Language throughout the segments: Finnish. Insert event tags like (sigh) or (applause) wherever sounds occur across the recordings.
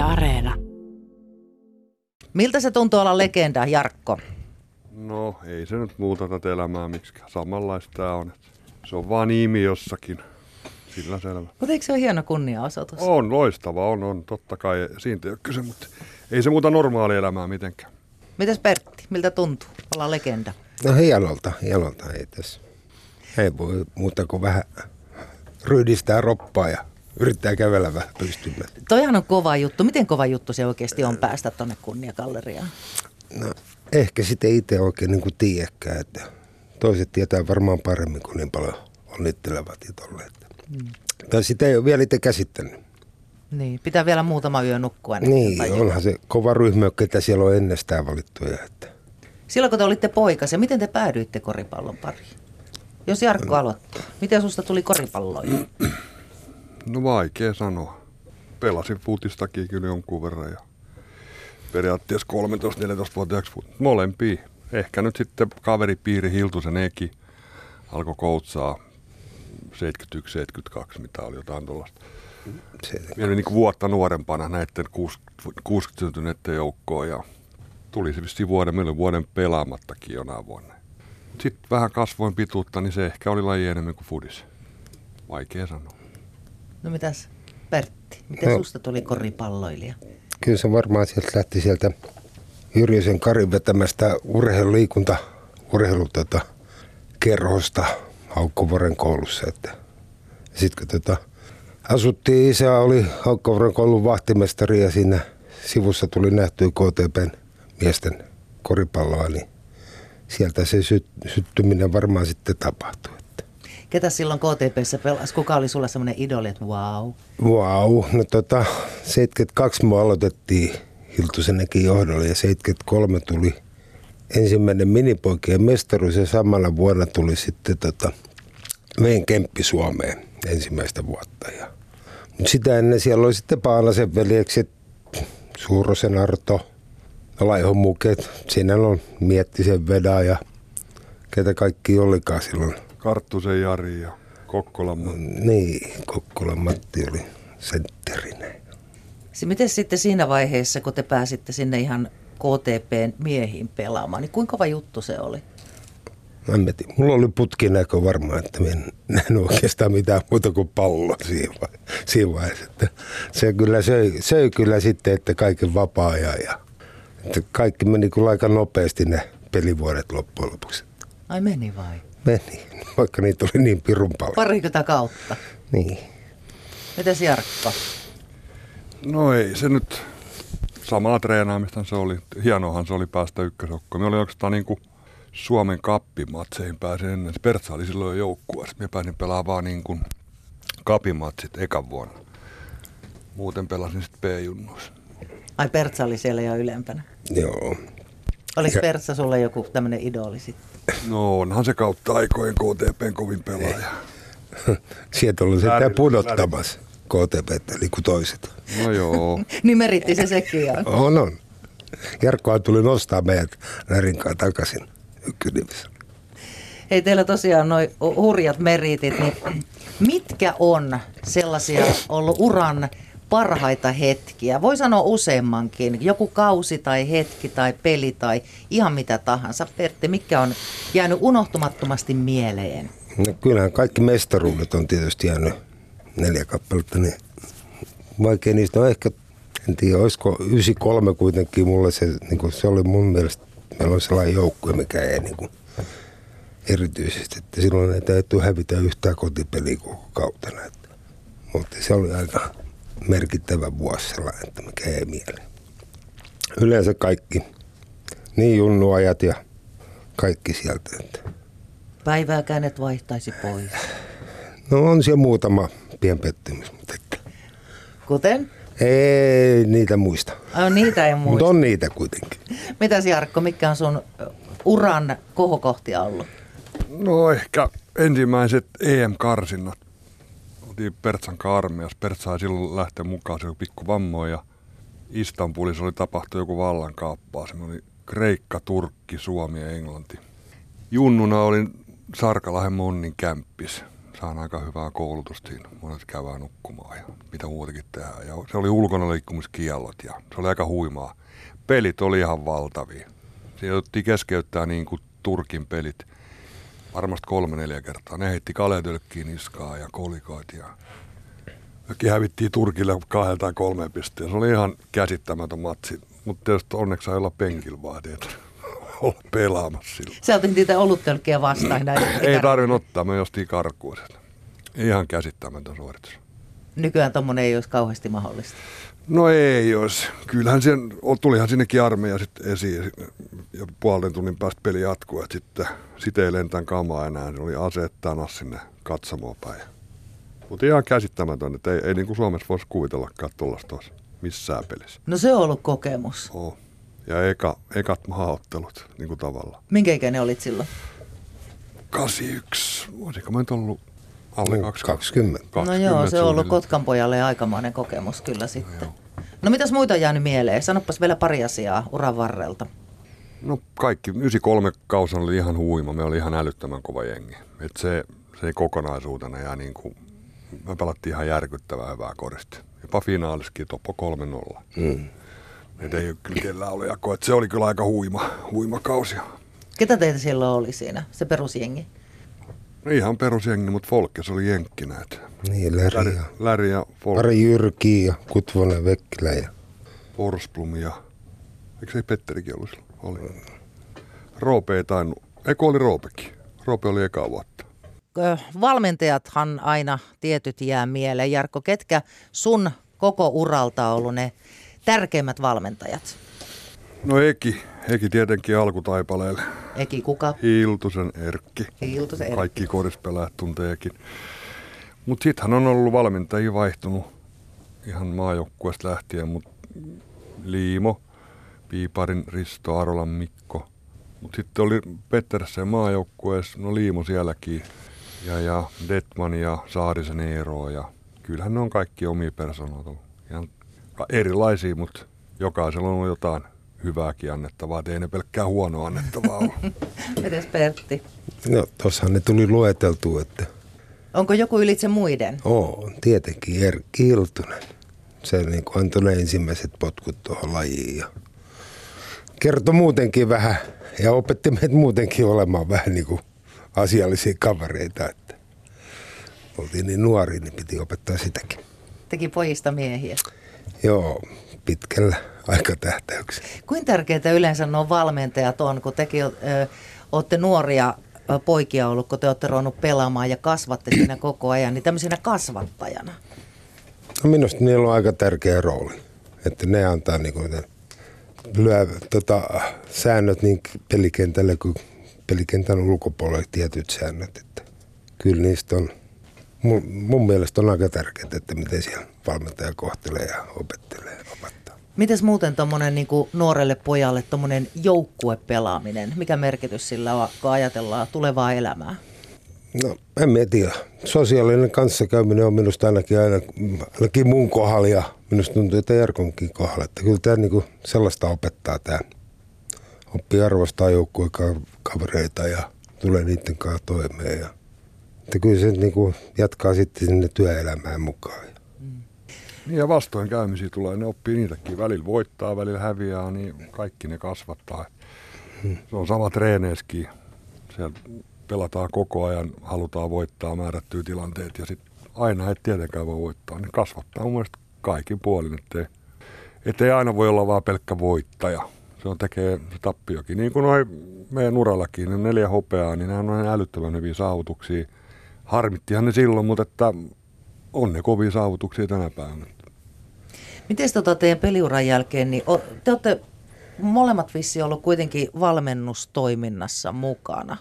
Yle Areena. Miltä se tuntuu olla legenda, Jarkko? No ei se nyt muuta tätä elämää miksikään. Samanlaista tää on. Se on vaan nimi jossakin. Sillä selvä. Mutta eikö se ole hieno kunniaosoitus? On loistava, on, on. Totta kai siitä ei ole kyse, mutta ei se muuta normaali elämää mitenkään. Mitäs Pertti, miltä tuntuu olla legenda? No hienolta, hienolta ei tässä. Ei voi muuta kuin vähän ryhdistää roppaa ja yrittää kävellä vähän pystymään. Toihan on kova juttu. Miten kova juttu se oikeasti on päästä tuonne kunniakalleriaan? No, ehkä sitten itse oikein niin kuin tiedäkään, että toiset tietää varmaan paremmin kuin niin paljon onnittelevat ja tolleen. Mm. Tai sitä ei ole vielä itse käsittänyt. Niin, pitää vielä muutama yö nukkua. Niin, onhan se kova ryhmä, ketä siellä on ennestään valittuja. Että. Silloin kun te olitte poikas, ja miten te päädyitte koripallon pariin? Jos Jarkko aloittaa, miten susta tuli koripalloja? No vaikea sanoa. Pelasin futistakin kyllä jonkun verran ja periaatteessa 13-14-vuotiaaksi fut- molempia. Ehkä nyt sitten kaveripiiri Hiltusen Eki alkoi koutsaa 71-72, mitä oli jotain tuollaista. Vielä niin vuotta nuorempana näiden 60 syntyneiden joukkoon ja tuli se vissiin vuoden, meillä vuoden pelaamattakin jonain vuonna. Sitten vähän kasvoin pituutta, niin se ehkä oli laji enemmän kuin fudis. Vaikea sanoa. No mitäs Pertti, miten No. susta tuli koripalloilija? kyllä se varmaan sieltä lähti sieltä Jyrjäsen Karin vetämästä urheiluliikunta, urheilu tota, kerhosta Haukkovuoren koulussa. Että. Sitten kun tota, asuttiin, isä oli Haukkovuoren koulun vahtimestari ja siinä sivussa tuli nähtyä KTPn miesten koripalloa, niin sieltä se sy- syttyminen varmaan sitten tapahtui. Ketä silloin KTPssä pelasi? Kuka oli sulla semmoinen idoli, että wow? Vau, no tota, 72 mua aloitettiin Hiltusenäkin johdolla ja 73 tuli ensimmäinen minipoikien mestaruus ja samana vuonna tuli sitten tota, Veen Kemppi Suomeen ensimmäistä vuotta. Ja, mut sitä ennen siellä oli sitten Paanasen veljekset, Suurosen Arto, Laihon Muket, siinä on Miettisen Veda ja ketä kaikki olikaan silloin. Karttusen Jari ja Kokkolan Matti. Niin, Kokkolan Matti oli sentterinä. Si- Miten sitten siinä vaiheessa, kun te pääsitte sinne ihan KTPn miehiin pelaamaan, niin kuinka kova juttu se oli? Mä en tiedä. Mulla oli putkinäkö varmaan, että mä en (laughs) nähnyt oikeastaan mitään muuta kuin palloa siinä, vai- siinä vaiheessa. Että se kyllä söi, söi, kyllä sitten, että kaiken vapaa-ajan ja että kaikki meni kyllä aika nopeasti ne pelivuodet loppujen lopuksi. Ai meni vai? Meni, (laughs) vaikka niitä oli niin pirun paljon. Parikymmentä kautta. Niin. Mitäs Jarkko? No ei se nyt samaa treenaamista se oli. Hienohan se oli päästä ykkösokkoon. Me oli oikeastaan niin kuin Suomen kappimatseihin pääsin ennen. Pertsa oli silloin jo joukkueessa. Me pääsin pelaamaan vaan niin kuin kapimatsit ekan vuonna. Muuten pelasin sitten B-junnuissa. Ai Pertsa oli siellä jo ylempänä. Joo. Oliko Ja- Pertsa sulle joku tämmöinen idoli sitten? No onhan se kautta aikojen KTPn kovin pelaaja. (laughs) Sieltä oli sitä pudottamassa KTP, eli kuin toiset. No joo. (laughs) Niin meritti se sekin jo. On, on. Jarkkohan tuli nostaa meidät Närinkaan takaisin ykkönivissä. Hei, teillä tosiaan noin hurjat meritit, niin mitkä on sellaisia ollut uran parhaita hetkiä? Voi sanoa useammankin. Joku kausi tai hetki tai peli tai ihan mitä tahansa. Pertti, mikä on jäänyt unohtumattomasti mieleen? No kyllähän kaikki mestaruudet on tietysti jäänyt neljä kappaletta, niin vaikea niistä on ehkä, en tiedä, olisiko 93 kuitenkin mulle se, niin kuin se oli mun mielestä, meillä on sellainen joukkue, mikä ei niin kuin erityisesti, että silloin ei täytyy hävitä yhtään kotipeliä koko kautena. Mutta se oli aika merkittävä vuosi sellainen, että mikä ei mieleen. Yleensä kaikki, niin junnuajat ja kaikki sieltä, että Päivääkään et vaihtaisi pois. No on siellä muutama pien pettymys, mutta että Kuten? ei niitä muista. Ai, niitä ei Mutta muista. on niitä kuitenkin. Mitäs Jarkko, mikä on sun uran kohokohtia ollut? No ehkä ensimmäiset EM-karsinnat. Oltiin Pertsan armeijassa. Pertsa silloin lähteä mukaan, se oli pikku vammoja. ja Istanbulissa oli tapahtunut joku vallankaappaus. Se oli Kreikka, Turkki, Suomi ja Englanti. Junnuna olin Sarkalahen Monnin kämppis. saan aika hyvää koulutusta siinä. Monet käydään nukkumaan ja mitä muutakin tehdään. Ja se oli ulkona liikkumiskiellot ja se oli aika huimaa. Pelit oli ihan valtavia. Siinä otettiin keskeyttää niin kuin Turkin pelit varmasti kolme neljä kertaa. Ne heitti kaletölkkiin niskaa ja kolikoit ja Mekin hävittiin Turkille kahdelta tai kolmeen pisteen. Se oli ihan käsittämätön matsi. Mutta tietysti onneksi sai olla penkillä vaan, (laughs) olla pelaamassa sillä. Sä otit niitä oluttölkkiä vastaan. (clears throat) Ei tarvinnut ottaa, me jostiin karkuun. Ihan käsittämätön suoritus. Nykyään tommonen ei olisi kauheasti mahdollista. No ei olisi. Kyllähän sen, tulihan sinnekin armeija sitten esiin ja puolen tunnin päästä peli jatkuu, että sitten sit ei lentän kamaa enää. Se oli aseet tanas sinne katsomaan päin. Mutta ihan käsittämätön, että ei, ei niin kuin Suomessa voisi kuvitellakaan tuollaista missään pelissä. No se on ollut kokemus. Oo. Ja eka, ekat maaottelut niin kuin tavallaan. Minkä ikäinen olit silloin? 81. Olisiko mä nyt ollut alle No, 20? 20. 20 no joo, se on ollut. Kotkan pojalle aikamoinen kokemus kyllä sitten. No mitäs muita on jäänyt mieleen? Sanopas vielä pari asiaa uran varrelta. No kaikki, 93 kausi oli ihan huima, me oli ihan älyttömän kova jengi. Et se, se ei kokonaisuutena ja niin kuin, me pelattiin ihan järkyttävää hyvää korista. Jopa finaaliskin topo 3-0. Mm. Et ei ole kyllä kellään ollut jako, et se oli kyllä aika huima, huima kausi. Ketä teitä silloin oli siinä, se perusjengi? No ihan perusjengi, mutta Folkes oli jenkkinä. Et Niin, Läri Läri, ja Läri ja Folk, Ari Jyrki ja Kutvonen Vekkilä ja Forsblom ja... Eikö se ei Petterikin ollut silloin? Oli. Roope ei tainnut. Eikö oli Roopekin? Roope oli eka vuotta. Valmentajathan aina tietyt jää mieleen. Jarkko, ketkä sun koko uralta on ollut ne tärkeimmät valmentajat? No Eki, Eki tietenkin alkutaipaleelle. Eki kuka? Hiltusen Erkki. Hiltusen Erkki. Kaikki korispelaajat tunteekin. Mutta sittenhän on ollut valmentajia vaihtunut ihan maajoukkueesta lähtien, mutta Liimo, Piiparin Risto, Arolan Mikko. Mutta sitten oli Pettersen maajoukkueessa, no Liimo sielläkin, ja, ja Detman ja Saarisen Eero, ja kyllähän ne on kaikki omia persoonoita. Ihan ka- erilaisia, mutta jokaisella on jotain hyvääkin annettavaa, et ei ne pelkkää huonoa annettavaa ole. (laughs) Mites Pertti? no tossahan ne tuli lueteltu, että Onko joku ylitse muiden? on tietenkin Erkki Hiltunen. Se niin kuin antoi ne ensimmäiset potkut tuohon lajiin ja kertoi muutenkin vähän ja opetti meitä muutenkin olemaan vähän niin kuin asiallisia kavereita, että oltiin niin nuori, niin piti opettaa sitäkin. Teki pojista miehiä. Joo, pitkällä aikatähtäyksellä. Kuinka tärkeää yleensä nuo valmentajat on, kun tekin ö, olette nuoria poikia ollut, kun te olette ruvennut pelaamaan ja kasvatte siinä koko ajan, niin tämmöisenä kasvattajana. No minusta niillä on aika tärkeä rooli, että ne antaa niin kuin lyö tota, säännöt niin pelikentälle kuin pelikentän ulkopuolelle tietyt säännöt. Että kyllä niistä on, mun, mun mielestä on aika tärkeää, että miten siellä valmentaja kohtelee ja opettelee opettaa. Mites muuten tuommoinen niin nuorelle pojalle tuommoinen joukkuepelaaminen, mikä merkitys sillä on, kun ajatellaan tulevaa elämää? No en mä tiedä. Sosiaalinen kanssakäyminen on minusta ainakin, aina, ainakin mun kohdalla ja minusta tuntuu, että Jarkonkin kohdalla. Että kyllä tämä niinku sellaista opettaa tämä. Oppii arvostaa joukkuekavereita ja tulee niiden kanssa toimeen. Ja, että kyllä se niinku jatkaa sitten sinne työelämään mukaan. Niin ja vastoinkäymisiä tulee, ne oppii niitäkin. Välillä voittaa, välillä häviää, niin kaikki ne kasvattaa. Se on sama treeneessäkin. Siellä pelataan koko ajan, halutaan voittaa määrättyä tilanteet ja sitten aina et tietenkään voi voittaa. Ne kasvattaa mun mielestä kaikin puolin, ettei, ettei aina voi olla vaan pelkkä voittaja. Se on tekee se tappiokin. Niin kuin noi meidän urallakin, ne neljä hopeaa, niin nämä on älyttömän hyviä saavutuksia. Harmittihan ne silloin, mutta että on ne kovia saavutuksia tänä päivänä. Miten tota teidän peliuran jälkeen, niin o- te olette molemmat vissi ollut kuitenkin valmennustoiminnassa mukana.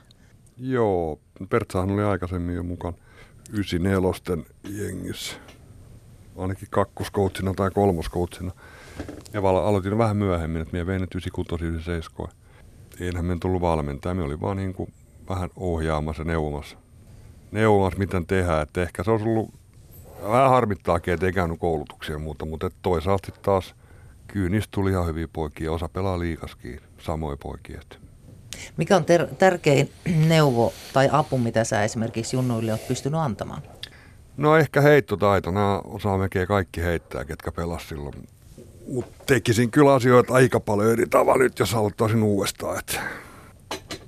Joo, Pertsahan oli aikaisemmin jo mukaan 94 jengissä. Ainakin kakkoskoutsina tai kolmoskoutsina. Ja val- aloitin vähän myöhemmin, että minä vein ne 96 97. Eihän me tullut valmentaja, me oli vaan niin kuin vähän ohjaamassa ja neuvomassa. Neuvomassa, miten tehdään. Että ehkä se olisi ollut vähän harmittaakin, että ei käynyt koulutuksia ja muuta, mutta et toisaalta taas kyllä niistä tuli ihan hyviä poikia. Osa pelaa liikaskin, samoja poikia. Mikä on ter- tärkein neuvo tai apu, mitä sä esimerkiksi junnuille oot pystynyt antamaan? No ehkä heittotaito. Nämä osaa melkein kaikki heittää, ketkä pelas silloin. Mutta tekisin kyllä asioita aika paljon eri tavalla nyt, jos aloittaisin uudestaan.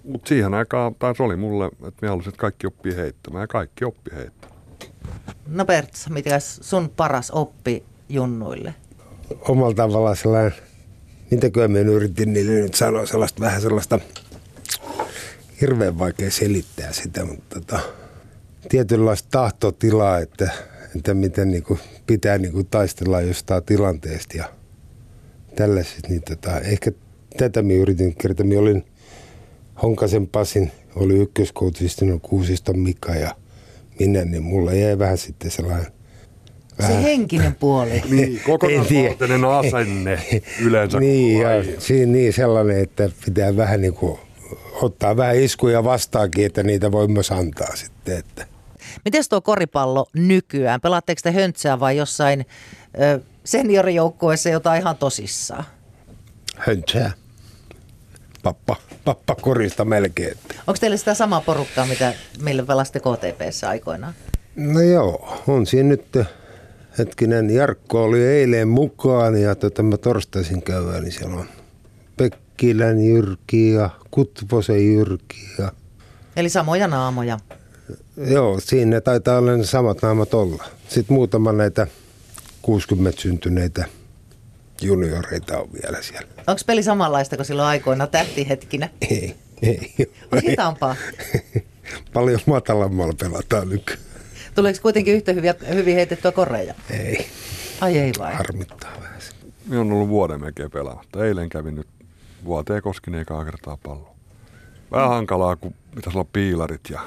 Mutta siihen aikaan taas oli mulle, että me halusin, että kaikki oppii heittämään ja kaikki oppi heittämään. No Pertsa, mikä sun paras oppi junnuille? Omalla tavallaan sellainen, mitäkö mä yritin niille nyt sanoa, sellaista vähän sellaista hirveän vaikea selittää sitä, mutta tota, tietynlaista tahtotilaa, että, että miten niin kuin pitää niin kuin taistella jostain tilanteesta ja tällaiset. Niin tota, ehkä tätä minä yritin kertoa. Minä olin Honkasen Pasin, oli ykköskoutista, Kuusista Mika ja minä, niin mulla jäi vähän sitten sellainen Vähän. Se henkinen puoli. (laughs) niin, kokonaisvaltainen asenne yleensä. (laughs) niin, ja siinä niin sellainen, että pitää vähän niin kuin ottaa vähän iskuja vastaakin, että niitä voi myös antaa sitten. Että. Miten tuo koripallo nykyään? Pelaatteko te höntsää vai jossain ö, seniorijoukkueessa jotain ihan tosissaan? Höntsää. Pappa, pappa korista melkein. Onko teillä sitä samaa porukkaa, mitä meille pelasitte KTPssä aikoinaan? No joo, on siinä nyt hetkinen, Jarkko oli eilen mukaan ja tota, mä torstaisin käydä, niin siellä on Pekkilän Jyrki ja Kutvosen Jyrki. Ja... Eli samoja naamoja. Joo, siinä taitaa olla ne samat naamat olla. Sitten muutama näitä 60 syntyneitä junioreita on vielä siellä. Onko peli samanlaista kuin silloin aikoina tähtihetkinä? Ei, ei. On hitaampaa. (laughs) Paljon matalammalla pelataan nykyään. Tuleeko kuitenkin yhtä hyviä, hyvin heitettyä koreja? Ei. Ai ei vai? Harmittaa vähän. Minä on ollut vuoden melkein pelaamatta. Eilen kävin nyt vuoteen koskin ekaa kertaa palloa. Vähän hankalaa, kun pitäisi olla piilarit ja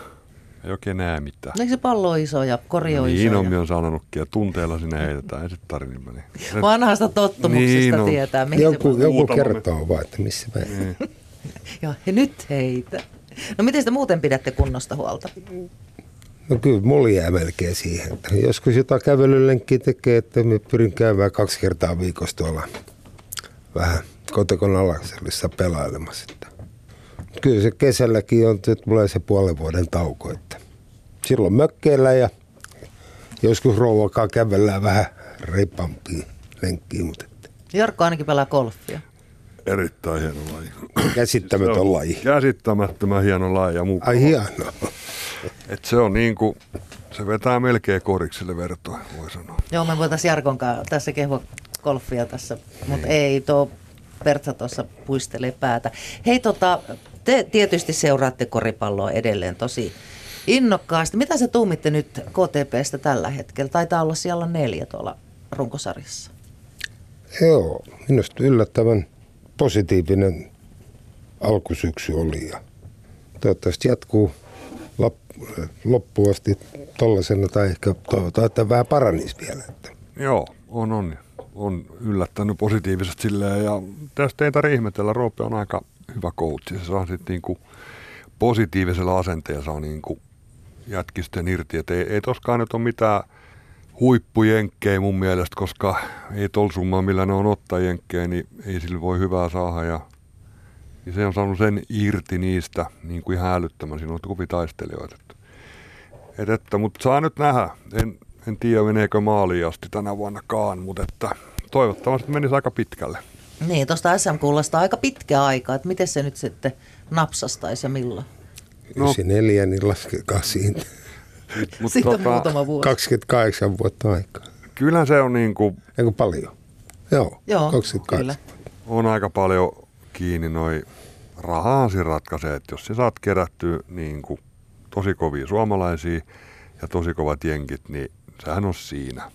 ei oikein näe mitään. Eikö se pallo on iso ja kori on niin iso? on, on sanonutkin ja tunteella sinne heitetään. Ei sitten tarvitse niin meni. Vanhasta tottumuksista Niin on. tietää, mihin Joku, se joku kertoo vaan, että missä mä... Niin. (laughs) ja, ja nyt heitä. No miten te muuten pidätte kunnosta huolta? No kyllä, mulla jää melkein siihen. Että joskus jotain kävelylenkkiä tekee, että me pyrin käymään kaksi kertaa viikossa tuolla vähän kotikon alaksellissa pelailemassa. Että kyllä se kesälläkin on, että tulee se puolen vuoden tauko. Että silloin mökkeillä ja joskus rouvakaan kävellään vähän reippaampia lenkkiä, mutta että Jarkko ainakin pelaa golfia. Erittäin hieno laji. käsittämätön on laji. Käsittämättömän hieno laji ja mukava. Ai hienoa. Et se on niin kuin, se vetää melkein korikselle vertoa, voi sanoa. Joo, me voitaisiin Jarkon kanssa tässä kehua golfia tässä, mutta ei tuo Pertsa tuossa puistelee päätä. Hei tota, te tietysti seuraatte koripalloa edelleen tosi innokkaasti. Mitä sä tuumitte nyt KTPstä tällä hetkellä? Taitaa olla siellä neljä tuolla runkosarjassa. Joo, minusta yllättävän positiivinen alkusyksy oli ja toivottavasti jatkuu lop- loppuun asti tollasena tai ehkä toivotaan, että vähän paranisi vielä. Että. Joo, on, on. On yllättänyt positiivisesti silleen ja tästä ei tarvitse ihmetellä. Roope on aika hyvä coach. Se saa sitten niinku positiivisella asenteella saa niinku jätkisten irti. Et ei, ei toskaan nyt ole mitään huippujenkkejä mun mielestä, koska ei tol summaa millä ne on ottaa jenkkejä, niin ei sillä voi hyvää saada. Ja, ja se on saanut sen irti niistä niin kuin ihan älyttömän. Siinä on kovin taistelijoita. Et, et, että, mutta saa nyt nähdä. En, en tiedä meneekö maaliin asti tänä vuonnakaan, mutta että toivottavasti menisi aika pitkälle. Niin, tuosta SM kuulostaa aika pitkä aika, että miten se nyt sitten napsastaisi ja milloin? No. No. 94, niin laskekaa siitä. Mut Siitä on muutama vuosi. 28 vuotta aikaa. Kyllähän se on, niin kuin, Eikö paljon? Joo, Joo, 28. kyllä. on aika paljon kiinni noi rahaa siinä ratkaisee, että jos sä saat kerättyä niin kuin, tosi kovia suomalaisia ja tosi kovat jenkit, niin sehän on siinä.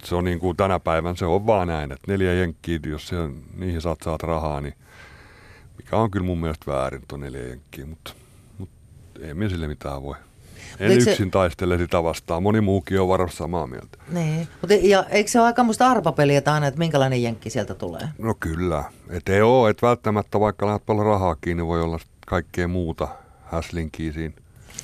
Et se on niin kuin tänä päivän se on vaan näin, että neljä jenkkiä, jos se, niihin saat, saat rahaa, niin mikä on kyllä mun mielestä väärin tuon neljä jenkkiä, mutta, mutta ei me sille mitään voi. En Eikö se- yksin taistele sitä vastaan. Moni muukin on varmasti samaa mieltä. Niin. Mutta ja eikö se ole aika musta arpapeliä että aina, että minkälainen jenkki sieltä tulee? No kyllä. Et ei ole, että välttämättä vaikka lähdet paljon rahaa kiinni, voi olla kaikkea muuta häslinkiä siinä.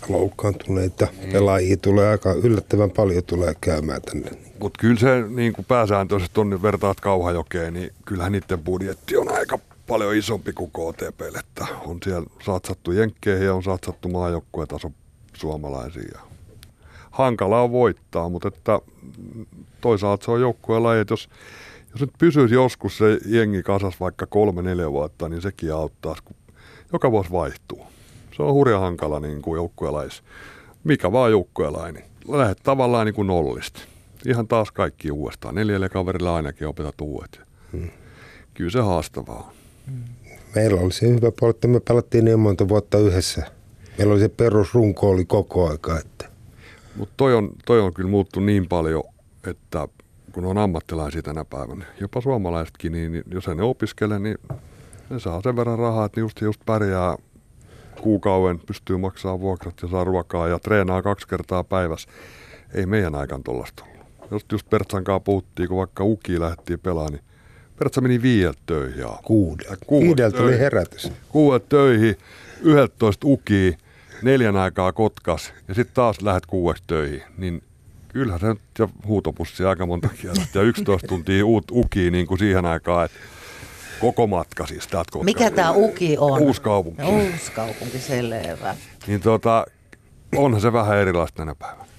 Loukkaantuneita pelaajia tulee aika yllättävän paljon tulee käymään tänne. Mutta kyllä se niin kuin pääsääntöisesti on, nyt vertaat Kauhajokeen, niin kyllähän niiden budjetti on aika paljon isompi kuin KTP, että on siellä satsattu jenkkeihin ja on satsattu maajoukkuetason suomalaisiin. Ja hankala on voittaa, mutta että toisaalta se on joukkueen laji, että jos, jos nyt pysyisi joskus se jengi kasas vaikka kolme, neljä vuotta, niin sekin auttaa, kun joka vuosi vaihtuu. Se on hurja hankala niin kuin joukkuelais. Mikä vaan joukkuelaji, niin lähdet tavallaan niin kuin nollista. Ihan taas kaikki uudestaan. Neljälle kaverilla ainakin opetat uudet. Hmm. Kyllä se haastavaa on. Meillä oli se hyvä puoli, että me pelattiin niin monta vuotta yhdessä. Meillä oli se perusrunko oli koko aika. Että. Mutta toi on, toi on kyllä muuttunut niin paljon, että kun on ammattilaisia tänä päivänä, jopa suomalaisetkin, niin jos ne opiskelee, niin ne saa sen verran rahaa, että just, just pärjää kuukauden, pystyy maksamaan vuokrat ja saa ruokaa ja treenaa kaksi kertaa päivässä. Ei meidän aikaan tuollaista ollut. Jos just Pertsan kanssa puhuttiin, kun vaikka Uki lähti pelaamaan, niin Pertsa meni viideltä töihin. Kuudelta. Kuudelta oli herätys. Kuudelta töihin, yhdeltoista Uki, neljän aikaa Kotkas ja sitten taas lähdet kuudeksi töihin. Niin kyllähän se nyt ja huutopussi aika monta kierrosta ja 11 tuntia uut Uki niin kuin siihen aikaan, että Koko matka siis täältä Mikä tämä Uki on? Uusi kaupunki. Uusi kaupunki, selvä. Niin tota, onhan se vähän erilaista tänä päivänä.